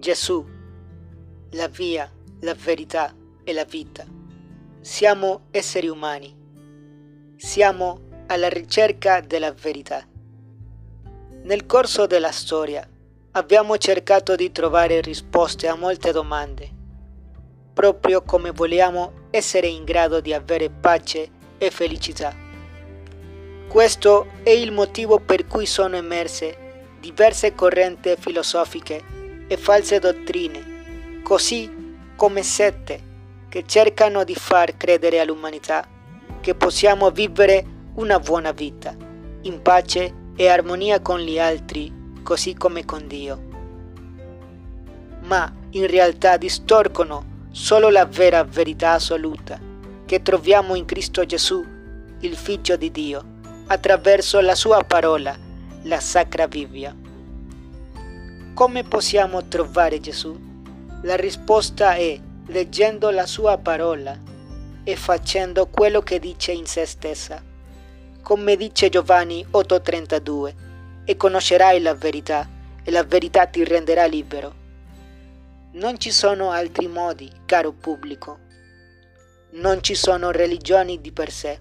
Gesù, la via, la verità e la vita. Siamo esseri umani. Siamo alla ricerca della verità. Nel corso della storia abbiamo cercato di trovare risposte a molte domande, proprio come vogliamo essere in grado di avere pace e felicità. Questo è il motivo per cui sono emerse diverse correnti filosofiche e false dottrine, così come sette che cercano di far credere all'umanità che possiamo vivere una buona vita, in pace e armonia con gli altri, così come con Dio. Ma in realtà distorcono solo la vera verità assoluta che troviamo in Cristo Gesù, il Figlio di Dio, attraverso la sua parola, la Sacra Bibbia. Come possiamo trovare Gesù? La risposta è leggendo la sua parola e facendo quello che dice in se stessa. Come dice Giovanni 8:32, e conoscerai la verità, e la verità ti renderà libero. Non ci sono altri modi, caro pubblico. Non ci sono religioni di per sé,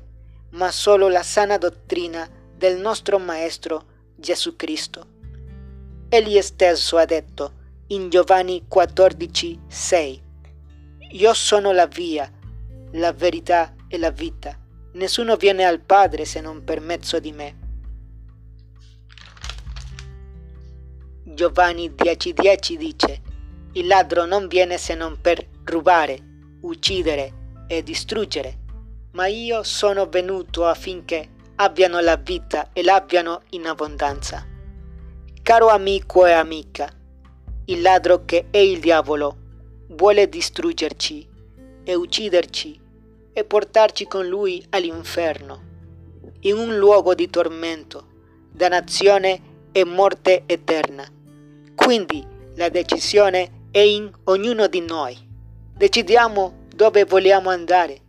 ma solo la sana dottrina del nostro Maestro Gesù Cristo. Egli stesso ha detto in Giovanni 14, 6, Io sono la via, la verità e la vita. Nessuno viene al Padre se non per mezzo di me. Giovanni 10, 10 dice, Il ladro non viene se non per rubare, uccidere e distruggere, ma io sono venuto affinché abbiano la vita e l'abbiano in abbondanza. Caro amico e amica, il ladro che è il diavolo vuole distruggerci e ucciderci e portarci con lui all'inferno, in un luogo di tormento, dannazione e morte eterna. Quindi la decisione è in ognuno di noi. Decidiamo dove vogliamo andare.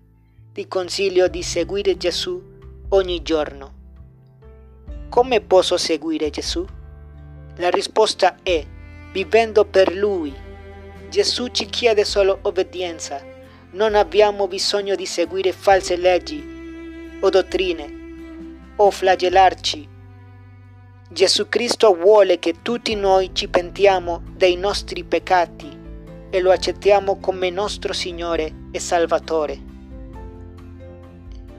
Ti consiglio di seguire Gesù ogni giorno. Come posso seguire Gesù? La risposta è vivendo per Lui. Gesù ci chiede solo obbedienza. Non abbiamo bisogno di seguire false leggi o dottrine o flagellarci. Gesù Cristo vuole che tutti noi ci pentiamo dei nostri peccati e lo accettiamo come nostro Signore e Salvatore.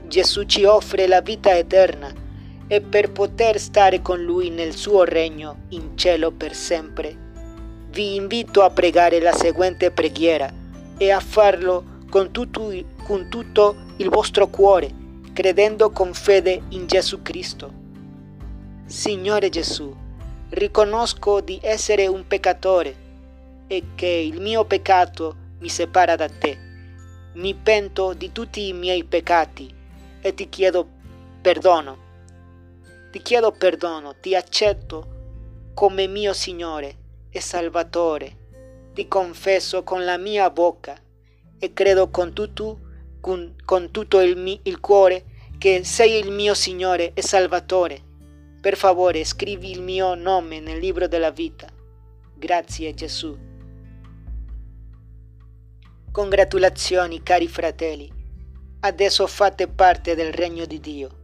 Gesù ci offre la vita eterna e per poter stare con Lui nel suo regno in cielo per sempre. Vi invito a pregare la seguente preghiera e a farlo con tutto, con tutto il vostro cuore, credendo con fede in Gesù Cristo. Signore Gesù, riconosco di essere un peccatore e che il mio peccato mi separa da te. Mi pento di tutti i miei peccati e ti chiedo perdono ti chiedo perdono, ti accetto come mio Signore e Salvatore. Ti confesso con la mia bocca e credo con tutto, con, con tutto il, il cuore che sei il mio Signore e Salvatore. Per favore, scrivi il mio nome nel libro della vita. Grazie Gesù. Congratulazioni cari fratelli, adesso fate parte del regno di Dio.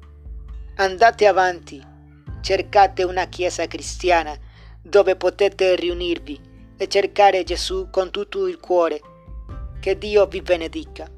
Andate avanti, cercate una chiesa cristiana dove potete riunirvi e cercare Gesù con tutto il cuore. Che Dio vi benedica.